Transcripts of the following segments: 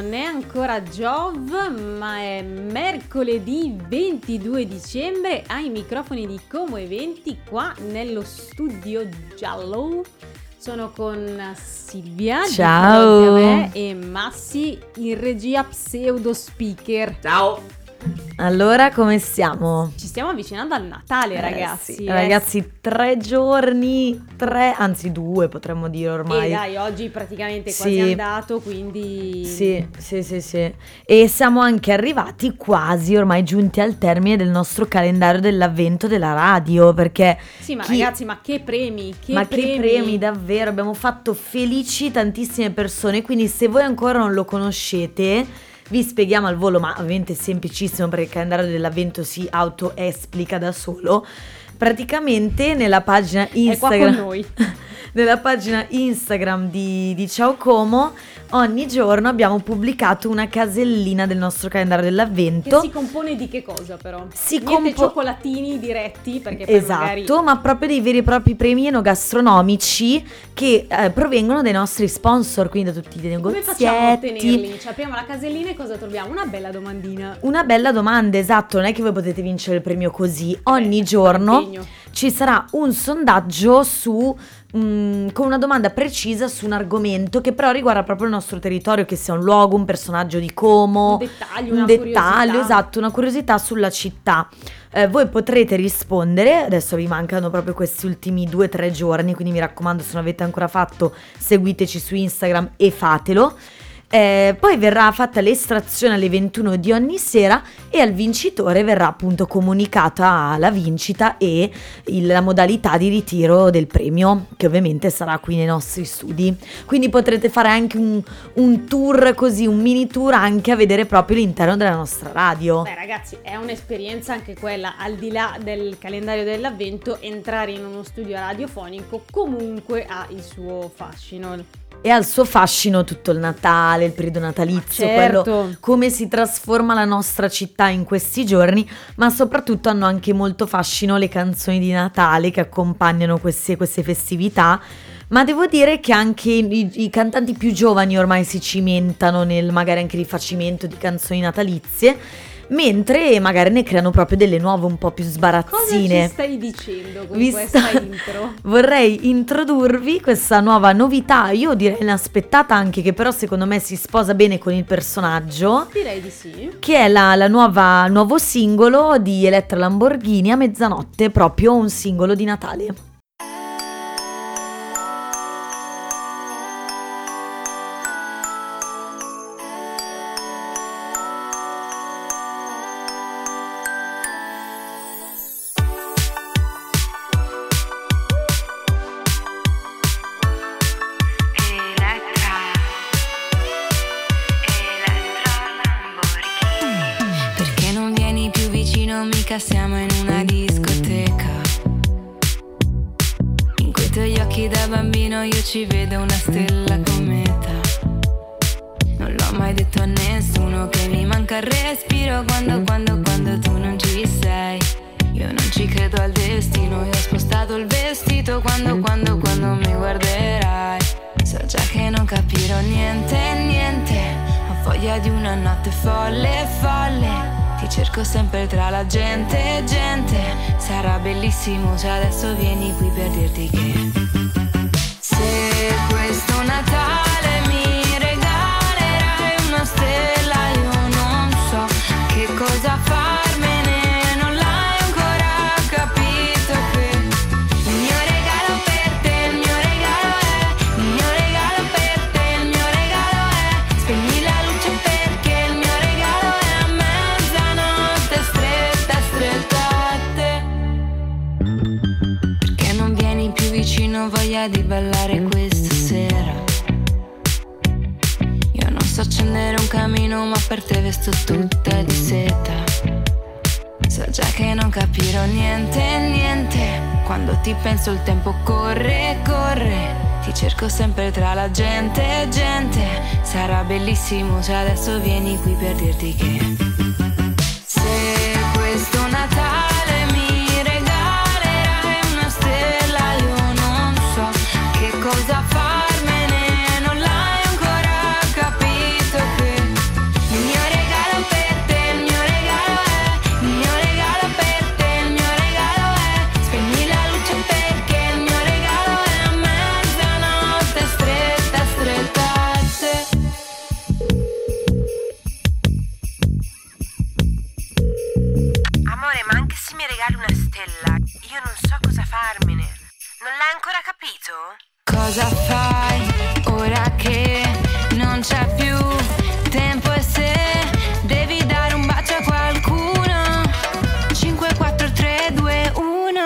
non è ancora Giove, ma è mercoledì 22 dicembre ai microfoni di Como Eventi qua nello studio giallo. Sono con Silvia Ciao. e Massi in regia pseudo speaker. Ciao! Allora, come siamo? Ci stiamo avvicinando al Natale, Eh, ragazzi. sì. eh. Ragazzi, tre giorni, tre, anzi due potremmo dire E ormai. dai, oggi praticamente è quasi Sì. andato, quindi... Sì, sì, sì, sì. E siamo anche arrivati quasi ormai giunti al termine del nostro calendario dell'avvento della radio, perché Sì, ma Chi- ragazzi, ma che premi, che ma premi. che premi davvero, abbiamo fatto felici tantissime persone, quindi se voi ancora non lo conoscete, vi spieghiamo al volo, ma ovviamente è semplicissimo perché il calendario dell'avvento si autoesplica da solo. Praticamente nella pagina È qua Instagram con noi. nella pagina Instagram di, di Ciao Como ogni giorno abbiamo pubblicato una casellina del nostro calendario Che dell'avvento si compone di che cosa però? Si Niente compo- cioccolatini diretti perché poi Esatto, magari... ma proprio dei veri e propri premi enogastronomici che eh, provengono dai nostri sponsor, quindi da tutti i Come facciamo a ottenerli? Ci apriamo la casellina e cosa troviamo? Una bella domandina. Una bella domanda, esatto, non è che voi potete vincere il premio così. Ogni Beh, giorno impegno. ci sarà un sondaggio su mm, con una domanda precisa su un argomento che però riguarda proprio il nostro territorio, che sia un luogo, un personaggio di Como, Un dettaglio, un una dettaglio, esatto, una curiosità sulla città. Eh, voi potrete rispondere, adesso vi mancano proprio questi ultimi due o tre giorni, quindi mi raccomando se non avete ancora fatto seguiteci su Instagram e fatelo. Eh, poi verrà fatta l'estrazione alle 21 di ogni sera e al vincitore verrà appunto comunicata la vincita e il- la modalità di ritiro del premio che ovviamente sarà qui nei nostri studi quindi potrete fare anche un, un tour così un mini tour anche a vedere proprio l'interno della nostra radio Beh ragazzi, è un'esperienza anche quella, al di là del calendario dell'avvento, entrare in uno studio radiofonico comunque ha il suo fascino. E al suo fascino tutto il Natale il periodo natalizio Certo. quello come si trasforma la nostra città in questi giorni, ma soprattutto hanno anche molto fascino le canzoni di Natale che accompagnano queste, queste festività. Ma devo dire che anche i, i cantanti più giovani ormai si cimentano nel magari anche rifacimento di canzoni natalizie, mentre magari ne creano proprio delle nuove un po' più Cosa sbarazzine. ci stai dicendo con Vi questa sto- intro? Vorrei introdurvi questa nuova novità, io direi inaspettata anche che però secondo me si sposa bene con il personaggio, Direi di sì. che è la, la nuova, nuovo singolo di Elettra Lamborghini a mezzanotte, proprio un singolo di Natale. Capirò niente, niente. Ho voglia di una notte folle, folle. Ti cerco sempre tra la gente, gente. Sarà bellissimo se adesso vieni qui per dirti che. Se questo Natale di ballare questa sera. Io non so accendere un camino, ma per te vesto tutta di seta. So già che non capirò niente, niente. Quando ti penso il tempo corre, corre. Ti cerco sempre tra la gente, gente. Sarà bellissimo se adesso vieni qui per dirti che. Donatella, io non so cosa farmene. Non l'hai ancora capito? Cosa fai ora che non c'è più tempo e se devi dare un bacio a qualcuno? 5, 4, 3, 2, 1.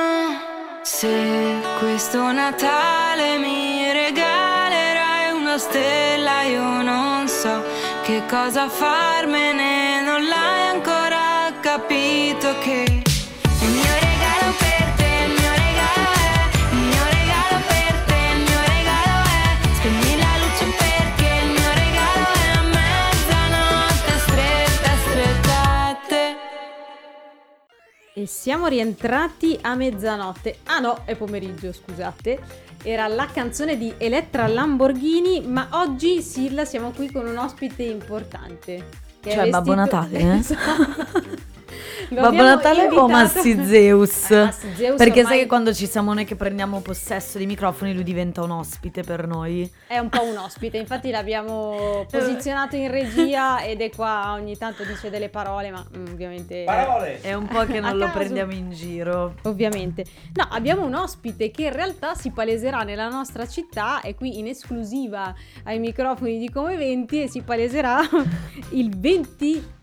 Se questo Natale mi regalerai una stella, io non so che cosa farmene, non l'hai ancora capito che... E siamo rientrati a mezzanotte. Ah no, è pomeriggio, scusate. Era la canzone di Elettra Lamborghini, ma oggi Silla siamo qui con un ospite importante. Cioè, Babbo vestito- Natale, eh? Babbo Natale o invitato- Massi Zeus? Eh, Massi Zeus Perché ormai sai che quando ci siamo noi che prendiamo possesso dei microfoni lui diventa un ospite per noi. È un po' un ospite, infatti l'abbiamo posizionato in regia ed è qua, ogni tanto dice delle parole, ma mm, ovviamente... Parole! È un po' che non lo caso. prendiamo in giro. Ovviamente. No, abbiamo un ospite che in realtà si paleserà nella nostra città, è qui in esclusiva ai microfoni di Come 20 e si paleserà il 20...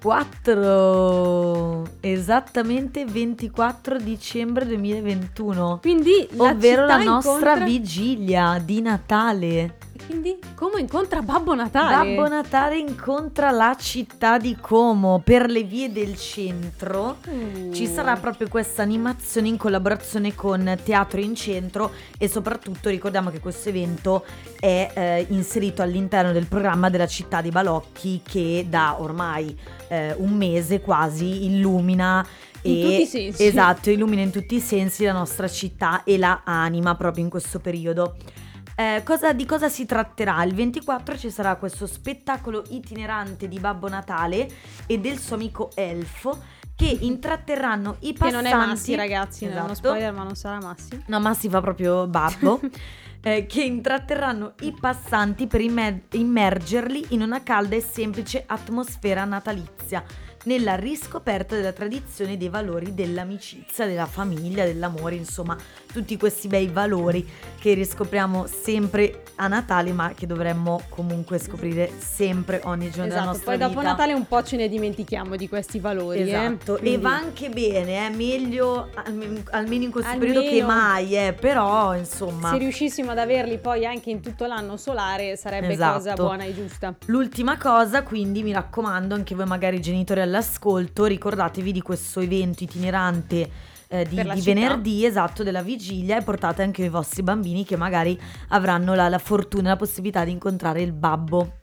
4 esattamente 24 dicembre 2021 Quindi ovvero la nostra incontra- vigilia di Natale Quindi come incontra Babbo Natale? Babbo Natale incontra la città di Como per le vie del centro Uh. Ci sarà proprio questa animazione in collaborazione con Teatro in Centro e soprattutto ricordiamo che questo evento è eh, inserito all'interno del programma della città di Balocchi che da ormai eh, un mese quasi illumina In e, tutti i sensi. Esatto, illumina in tutti i sensi la nostra città e la anima proprio in questo periodo. Eh, cosa- di cosa si tratterà? Il 24 ci sarà questo spettacolo itinerante di Babbo Natale e del suo amico Elfo che intratterranno i Che passanti. non è Massi ragazzi, non è uno Esatto. spoiler ma non sarà Massi. No, Massi fa proprio babbo. eh, che intratterranno i passanti per immer- immergerli in una calda e semplice atmosfera natalizia, nella riscoperta della tradizione e dei valori dell'amicizia, della famiglia, dell'amore, insomma, tutti questi bei valori che riscopriamo sempre a Natale, ma che dovremmo comunque scoprire sempre ogni giorno della Esatto, nostra poi dopo vita. Natale un po' ce ne dimentichiamo di questi valori. eh. Esatto, e Quindi- va anche bene, eh, meglio alme- almeno in questo Almeno. periodo che mai, eh, però insomma. Se riuscissimo ad averli poi anche in tutto l'anno solare sarebbe Esatto. cosa buona e giusta. L'ultima cosa, quindi mi raccomando, anche voi magari genitori all'ascolto, ricordatevi di questo evento itinerante eh, di, di venerdì, esatto, della vigilia e portate anche i vostri bambini che magari avranno la, la fortuna e la possibilità di incontrare il babbo.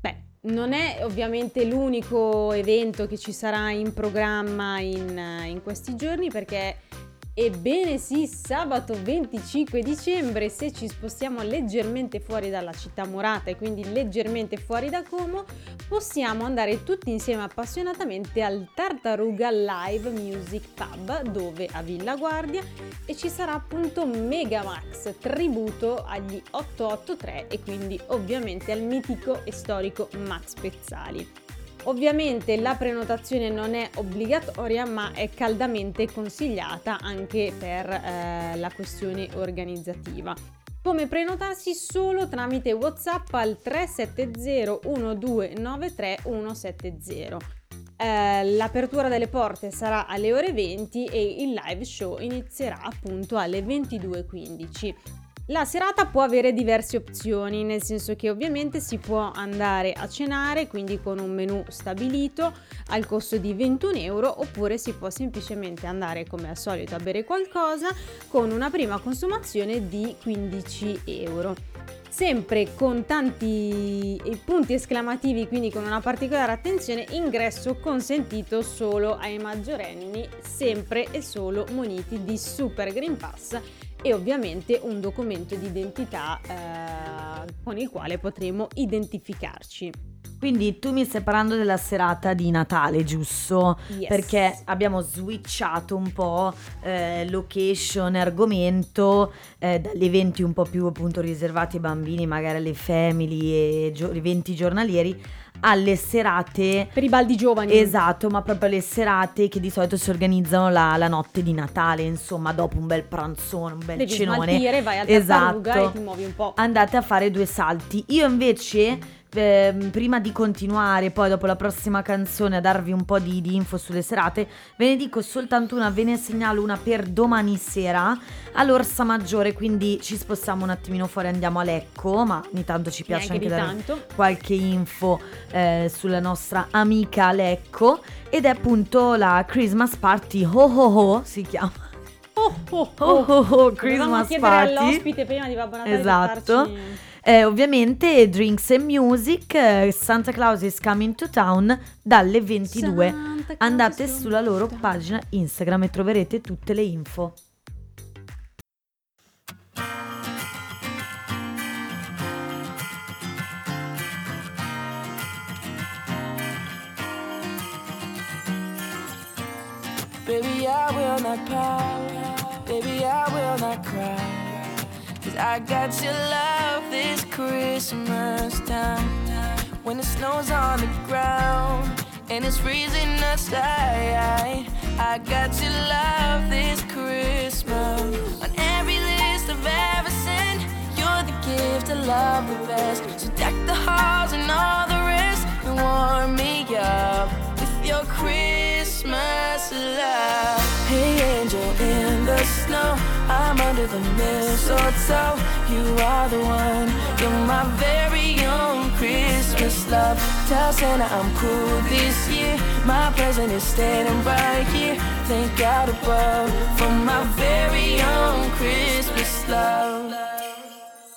Beh, non è ovviamente l'unico evento che ci sarà in programma in, in questi giorni perché Ebbene sì, sabato 25 dicembre, se ci spostiamo leggermente fuori dalla città murata e quindi leggermente fuori da Como, possiamo andare tutti insieme appassionatamente al Tartaruga Live Music Pub, dove a Villa Guardia, e ci sarà appunto Megamax, tributo agli 883 e quindi ovviamente al mitico e storico Max Pezzali. Ovviamente la prenotazione non è obbligatoria ma è caldamente consigliata anche per eh, la questione organizzativa. Come prenotarsi solo tramite WhatsApp al 370 1293 170. Eh, l'apertura delle porte sarà alle ore 20 e il live show inizierà appunto alle 22.15. La serata può avere diverse opzioni, nel senso che ovviamente si può andare a cenare, quindi con un menù stabilito al costo di 21 euro, oppure si può semplicemente andare come al solito a bere qualcosa con una prima consumazione di 15 euro. Sempre con tanti punti esclamativi, quindi con una particolare attenzione, ingresso consentito solo ai maggiorenni, sempre e solo muniti di Super Green Pass e ovviamente un documento di identità eh, con il quale potremo identificarci. Quindi tu mi stai parlando della serata di Natale, giusto? Yes. Perché abbiamo switchato un po' eh, location argomento eh, dagli eventi un po' più appunto riservati ai bambini, magari alle family e gio- eventi giornalieri, alle serate Per i baldi giovani. Esatto, ma proprio le serate che di solito si organizzano la, la notte di Natale, insomma, dopo un bel pranzone, un bel Devi cenone. smaltire, vai al Esatto. e ti muovi un po'. Andate a fare due salti. Io invece, ehm, prima di continuare, poi dopo la prossima canzone, a darvi un po' di, di info sulle serate, ve ne dico soltanto una, ve ne segnalo una per domani sera all'Orsa Maggiore, quindi ci spostiamo un attimino fuori, andiamo a Lecco, ma ogni tanto ci piace Neanche anche dare tanto. qualche info eh, sulla nostra amica Lecco ed è appunto la Christmas Party Ho Ho Ho si chiama Oh, oh, Ho Ho Dovevamo Christmas chiedere Party all'ospite prima di Babbo Natale Esatto. Eh, ovviamente Drinks and Music eh, Santa Claus is coming to town dalle 22 Santa Claus andate sulla loro pagina Instagram e troverete tutte le info Baby, I will not pout. Baby, I will not cry. Cause I got your love this Christmas time. When it snows on the ground and it's freezing outside. I got your love this Christmas. On every list I've ever sent, you're the gift I love the best. So deck the halls and all the the mistletoe. You are the one, you're my very own Christmas love. Tell Santa I'm cool this year. My present is standing right here. Thank God above for my very own Christmas love.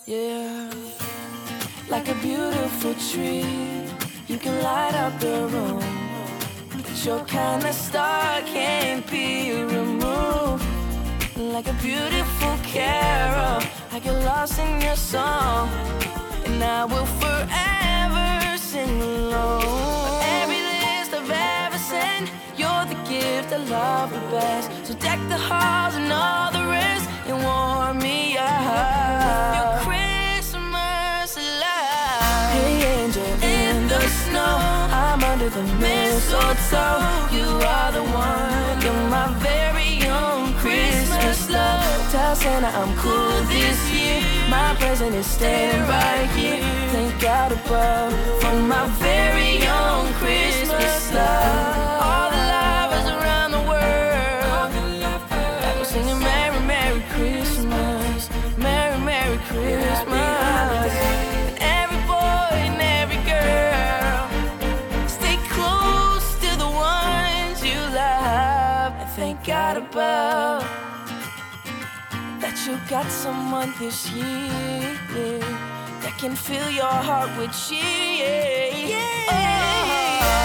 Yeah, like a beautiful tree, you can light up the room. But your kind of star can't be removed. Like a beautiful carol, I get lost in your song, and I will forever sing along. Every list I've ever sent, you're the gift I love the best. So deck the halls and all the rest, and warm me up. Your Christmas love. Hey, angel in the snow, I'm under the mistletoe. You Santa I'm cool this year. My present is staying right here. Thank God above for my very own Christmas love. You got someone this year that can fill your heart with cheer. Oh.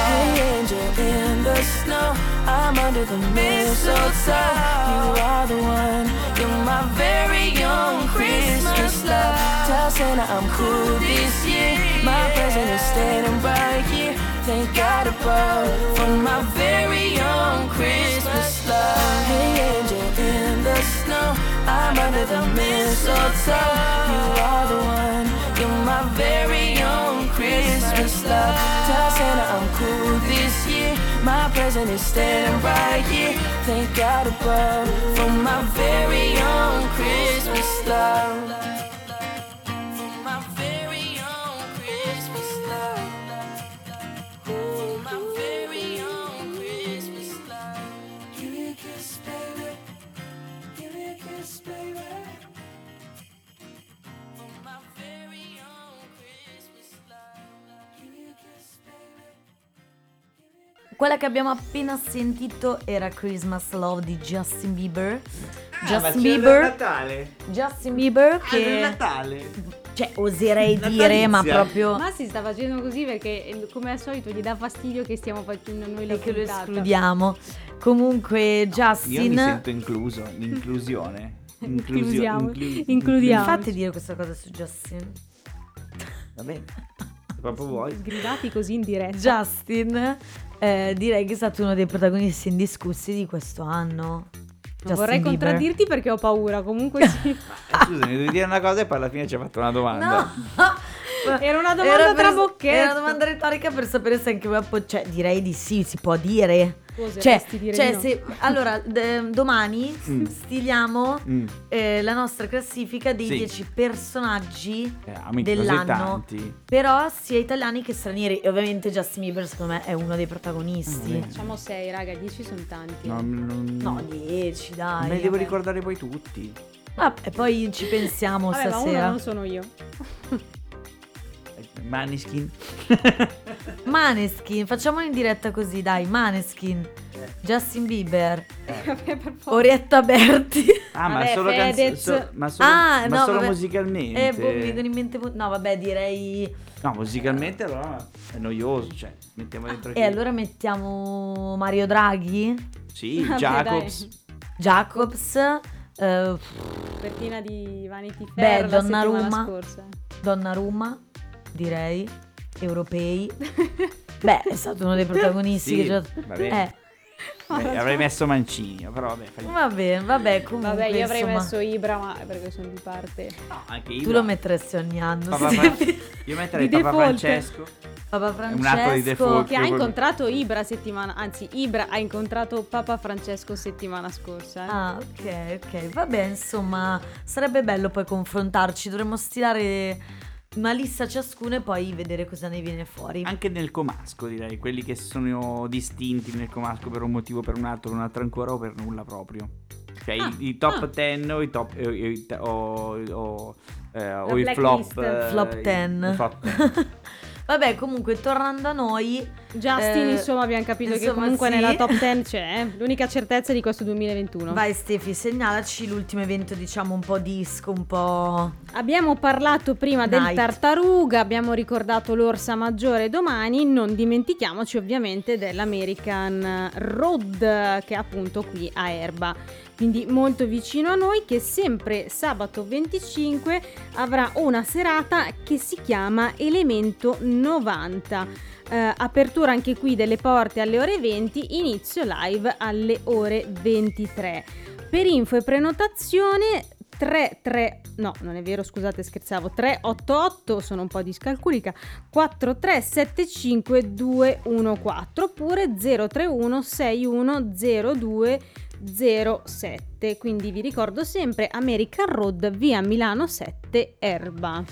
Hey, angel in the snow, I'm under the mistletoe. You are the one, you're my very own Christmas love. Tell Santa I'm cool this year. My present is standing right here. Thank God above for my very own Christmas love. Hey, angel in the snow, I'm under the mistletoe. You are the one, you're my very own Christmas love. Tell Santa I'm cool this year. My present is standing right here. Thank God above for my very own Christmas love. Quella che abbiamo appena sentito era Christmas Love di Justin Bieber. Ah, Justin Bieber, Natale. Justin Bieber Ah, che Natale. cioè oserei dire, ma proprio Ma si sta facendo così perché come al solito gli dà fastidio che stiamo facendo noi la e che lo escludiamo. Comunque Io Justin mi sento incluso, l'inclusione. Inclusiamo, inclu- includiamo. Fate dire questa cosa su Justin. Va bene. Se proprio vuoi. Sgridati così in diretta. Justin eh, direi che è stato uno dei protagonisti indiscussi di questo anno. Justin vorrei Bieber. contraddirti perché ho paura, comunque sì. Eh, Scusa, mi devi dire una cosa e poi alla fine ci hai fatto una domanda. No, Era una domanda Era per- trabocchetto. Era una domanda retorica per sapere se anche voi appo- Cioè, direi di sì, si può dire. Cioè, dire cioè no. se, allora, d- domani Mm. stiliamo Mm. eh, la nostra classifica dei Sì. 10 personaggi Eh, amici, dell'anno. Però sia italiani che stranieri. E ovviamente Justin Bieber, secondo me, è uno dei protagonisti. Mm, Facciamo 6, raga, 10 sono tanti. No, non, No, 10, dai. me li devo ricordare poi tutti. Ah, e poi ci pensiamo Vabbè, ma uno stasera. non sono io. Maniskin. Maneskin, facciamolo in diretta così, dai. Maneskin. Justin Bieber. Favore. Orietta Berti. Ah, ma Vabbè, solo, canz- so- ma solo, Ah, ma no, solo musicalmente. Eh, boh, mi vengono in mente. mo- No, vabbè, direi. No, musicalmente allora è noioso. Cioè, mettiamo dentro E chi? allora mettiamo Mario Draghi, Sì, Vabbè, Jacobs. Jacobs, eh, Copertina di Vanity Beh, Fair la Donnarumma. settimana scorsa. Donnarumma, direi. Europei. Beh, è stato uno dei protagonisti Sì, che già... va bene. Eh, Eh, avrei messo Mancini, però vabbè, fai vabbè, vabbè, comunque Vabbè, io avrei insomma, messo Ibra, ma perché sono di parte. No, anche Tu Ibra. lo metteresti ogni anno. Papà sì. Fran- Io metterei Di Papa default. Francesco. Papa È un atto di Francesco. default. Che ha incontrato Ibra settimana, anzi Ibra ha incontrato Papa Francesco settimana scorsa. eh. Ah, ok, ok. Vabbè, insomma, sarebbe bello poi confrontarci. Dovremmo stilare una lista ciascuno e poi vedere cosa ne viene fuori. Anche nel comasco, direi. Quelli che sono distinti nel comasco per un motivo, per un altro, un altro ancora o per nulla proprio. Cioè Ah, i, i top ah. 10 o i top eh, o, o, eh, o i flop eh, Flop i- 10. i flop 10. Vabbè, comunque, tornando a noi, Justin, Eh, insomma, abbiamo capito che insomma, comunque sì. nella top 10 c'è. eh. L'unica certezza di questo 2021. vai Stefi, segnalaci l'ultimo evento, diciamo, un po' disco, un po'... Abbiamo parlato prima del Night. Tartaruga, abbiamo ricordato l'Orsa Maggiore domani, non dimentichiamoci ovviamente dell'American Road che è appunto qui a Erba, quindi molto vicino a noi che sempre sabato 25 avrà una serata che si chiama Elemento 90. Eh, apertura anche qui delle porte alle ore 20, inizio live alle ore 23. Per info e prenotazione 33 no, non è vero, scusate, scherzavo. 388 sono un po' discalculica. 4375 214 oppure 031 6102 07. Quindi vi ricordo sempre American Road via Milano 7 Erba.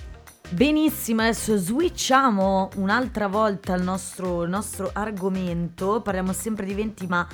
Benissimo, adesso switchiamo un'altra volta il nostro, il nostro argomento. Parliamo sempre di eventi, ma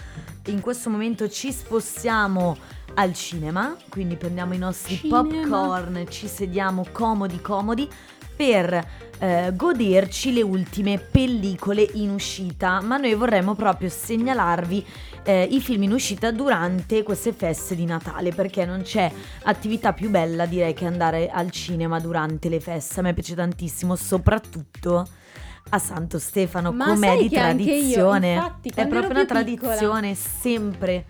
in questo momento ci spostiamo al cinema. Quindi prendiamo i nostri Cinema. popcorn, ci sediamo comodi comodi per eh, goderci le ultime pellicole in uscita. Ma noi vorremmo proprio segnalarvi eh, i film in uscita durante queste feste di Natale, perché non c'è attività più bella direi che andare al cinema durante le feste. A me piace tantissimo, soprattutto a Santo Stefano, Ma com'è di anche io, tradizione. infatti, È proprio una più piccola- tradizione, sempre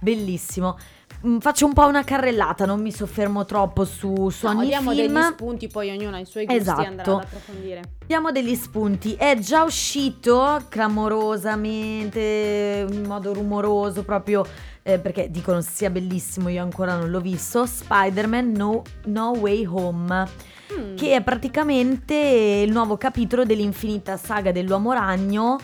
bellissimo. Mm, Faccio un po' una carrellata, non mi soffermo troppo su, su No, ogni diamo film. degli spunti, poi ognuno ha i suoi gusti Esatto. andrà ad approfondire. Diamo degli spunti. È già uscito clamorosamente, in modo rumoroso, proprio eh, perché dicono sia bellissimo, io ancora non l'ho visto. Spider-Man No, No Way Home, Mm. che è praticamente il nuovo capitolo dell'infinita saga dell'uomo ragno.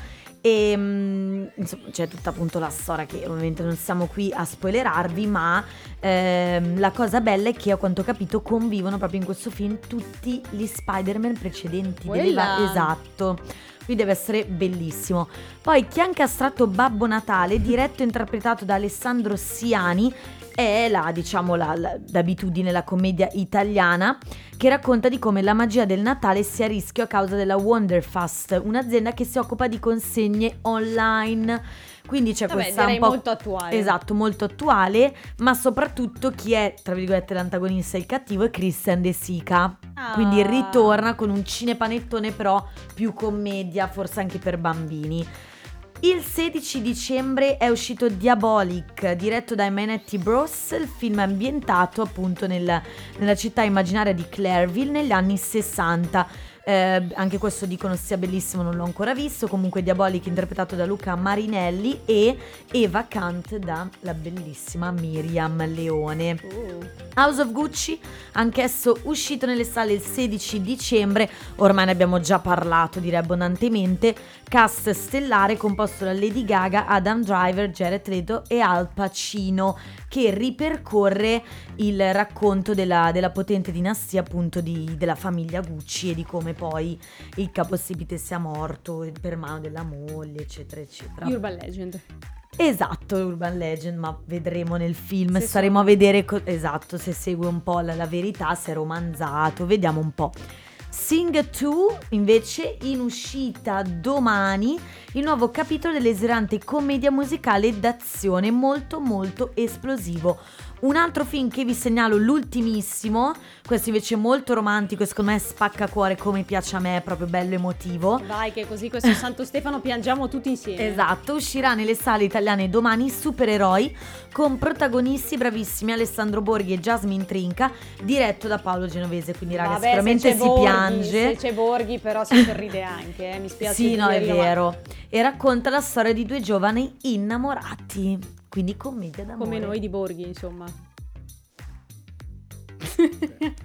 E mm, insomma c'è tutta appunto la storia che ovviamente non siamo qui a spoilerarvi, ma ehm, la cosa bella è che a quanto ho capito convivono proprio in questo film tutti gli Spider-Man precedenti. va- esatto. Quindi deve essere bellissimo. Poi chi ha incastrato Babbo Natale, diretto e interpretato da Alessandro Siani, è la, diciamo, la, la- l'abitudine, la commedia italiana che racconta di come la magia del Natale sia a rischio a causa della Wonderfast, un'azienda che si occupa di consegne online. Quindi c'è Vabbè, questa un po' molto attuale. Esatto, molto attuale, ma soprattutto chi è, tra virgolette, l'antagonista e il cattivo è Christian De Sica. Ah. Quindi ritorna con un cinepanettone però più commedia, forse anche per bambini. Il 16 dicembre è uscito Diabolic, diretto dai Manetti Bros. Il film ambientato appunto nel- nella città immaginaria di Clairville negli anni 60. Eh, anche questo dicono sia bellissimo, non l'ho ancora visto. Comunque Diabolic interpretato da Luca Marinelli e Eva Kant da la bellissima Miriam Leone. Uh. House of Gucci, anch'esso uscito nelle sale il 16 dicembre, ormai ne abbiamo già parlato direi abbondantemente, cast stellare composto da Lady Gaga, Adam Driver, Jared Leto e Al Pacino, che ripercorre il racconto della, della potente dinastia appunto di- della famiglia Gucci e di come poi il capostipite sia morto per mano della moglie, eccetera, eccetera. Urban Legend. Esatto, Urban Legend, ma vedremo nel film, Se staremo sono- a vedere co- esatto, se segue un po' la, la verità, se è romanzato, vediamo un po'. Sing 2 invece in uscita domani il nuovo capitolo dell'esilante commedia musicale d'azione molto molto esplosivo. Un altro film che vi segnalo, l'ultimissimo, questo invece è molto romantico e secondo me spacca cuore come piace a me, è proprio bello emotivo. Vai che così questo Santo Stefano piangiamo tutti insieme. Esatto, uscirà nelle sale italiane domani Supereroi con protagonisti bravissimi Alessandro Borghi e Jasmine Trinca, diretto da Paolo Genovese, quindi raga Vabbè, sicuramente si Borghi, piange. Se c'è Borghi però si sorride anche, eh, mi spiace Sì, no, è dirlo, ma vero. E racconta la storia di due giovani innamorati, quindi commedia d'amore. Come noi di Borghi, insomma.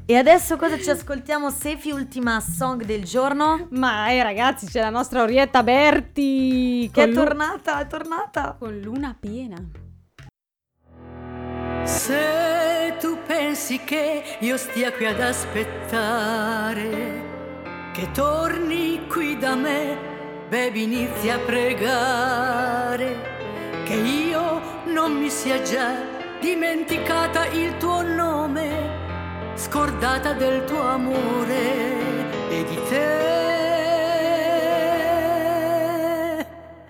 E adesso cosa ci ascoltiamo? Sefi, ultima song del giorno? Ma eh ragazzi, c'è la nostra Orietta Berti Che è tornata, è tornata. con luna piena. Se tu pensi che io stia qui ad aspettare, che torni qui da me, baby inizia a pregare, che io non mi sia già dimenticata il tuo nome, scordata del tuo amore e di te.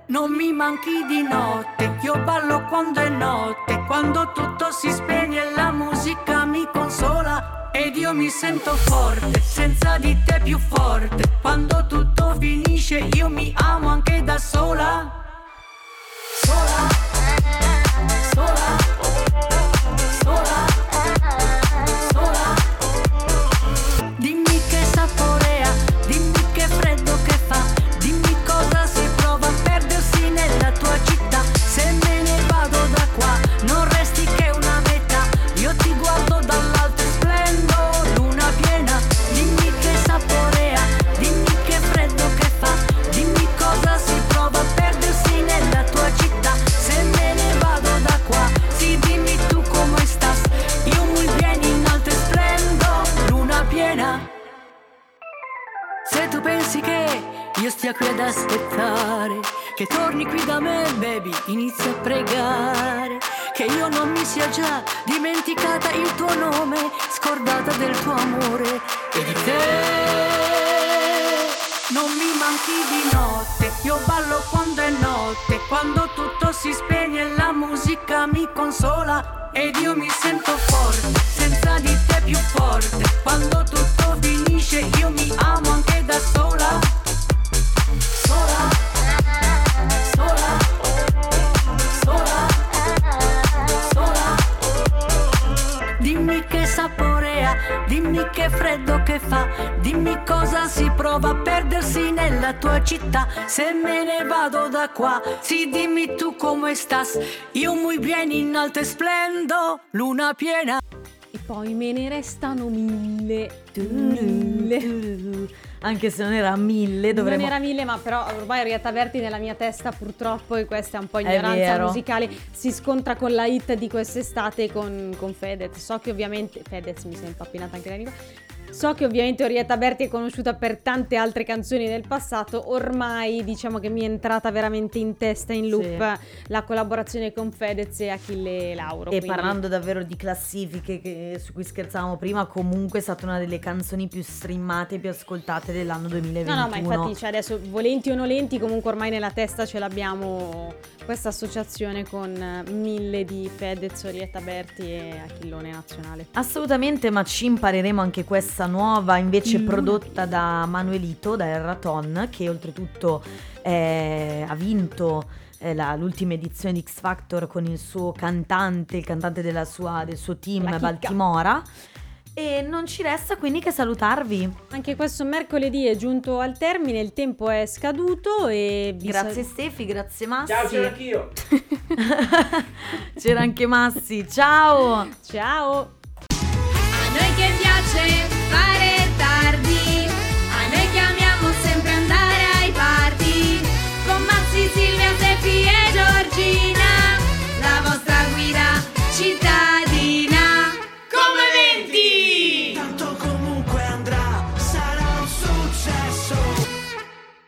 Non mi manchi di notte, io ballo quando è notte, quando tutto si spegne e la musica mi consola. Ed io mi sento forte, senza di te più forte. Quando tutto finisce, io mi amo io stia qui ad aspettare, che torni qui da me, baby, inizia a pregare, che io non mi sia già dimenticata il tuo nome, scordata del tuo amore e di te. Non mi manchi di notte, io ballo quando è notte, quando tutto si spegne la musica mi consola ed io mi sento forte, senza di te più forte, quando tutto finisce io mi amo anche da sola. Se me ne vado da qua, sì dimmi tu come stas. Io muy bien in alto splendo, luna piena. E poi me ne restano mille. Mille. Anche se non era mille, dovremmo... Non era mille, ma però ormai Orietta Berti nella mia testa purtroppo, e questa è un po' ignoranza musicale, si scontra con la hit di quest'estate con, con Fedez. So che ovviamente... Fedez mi è impappinata anche la lingua. So che ovviamente Orietta Berti è conosciuta per tante altre canzoni del passato, ormai diciamo che mi è entrata veramente in testa, in loop, la collaborazione con Fedez e Achille Lauro. E quindi- parlando davvero di classifiche che- su cui scherzavamo prima, comunque è stata una delle canzoni più streamate e più ascoltate dell'anno 2021. No, no, ma infatti, cioè, adesso volenti o nolenti, comunque ormai nella testa ce l'abbiamo questa associazione con mille di Fedez, Orietta Berti e Achillone Nazionale. Assolutamente, ma ci impareremo anche questa nuova, invece Mm. prodotta da Manuelito, da Erraton, che oltretutto eh, ha vinto eh, la- l'ultima edizione di X Factor con il suo cantante, il cantante della sua- del suo team. Baltimora. E non ci resta quindi che salutarvi. Anche questo mercoledì è giunto al termine, il tempo è scaduto e vi Grazie sal- Stefi, grazie Massi. Ciao, c'ero anch'io. C'era anche Massi. Ciao. Ciao! A noi che piace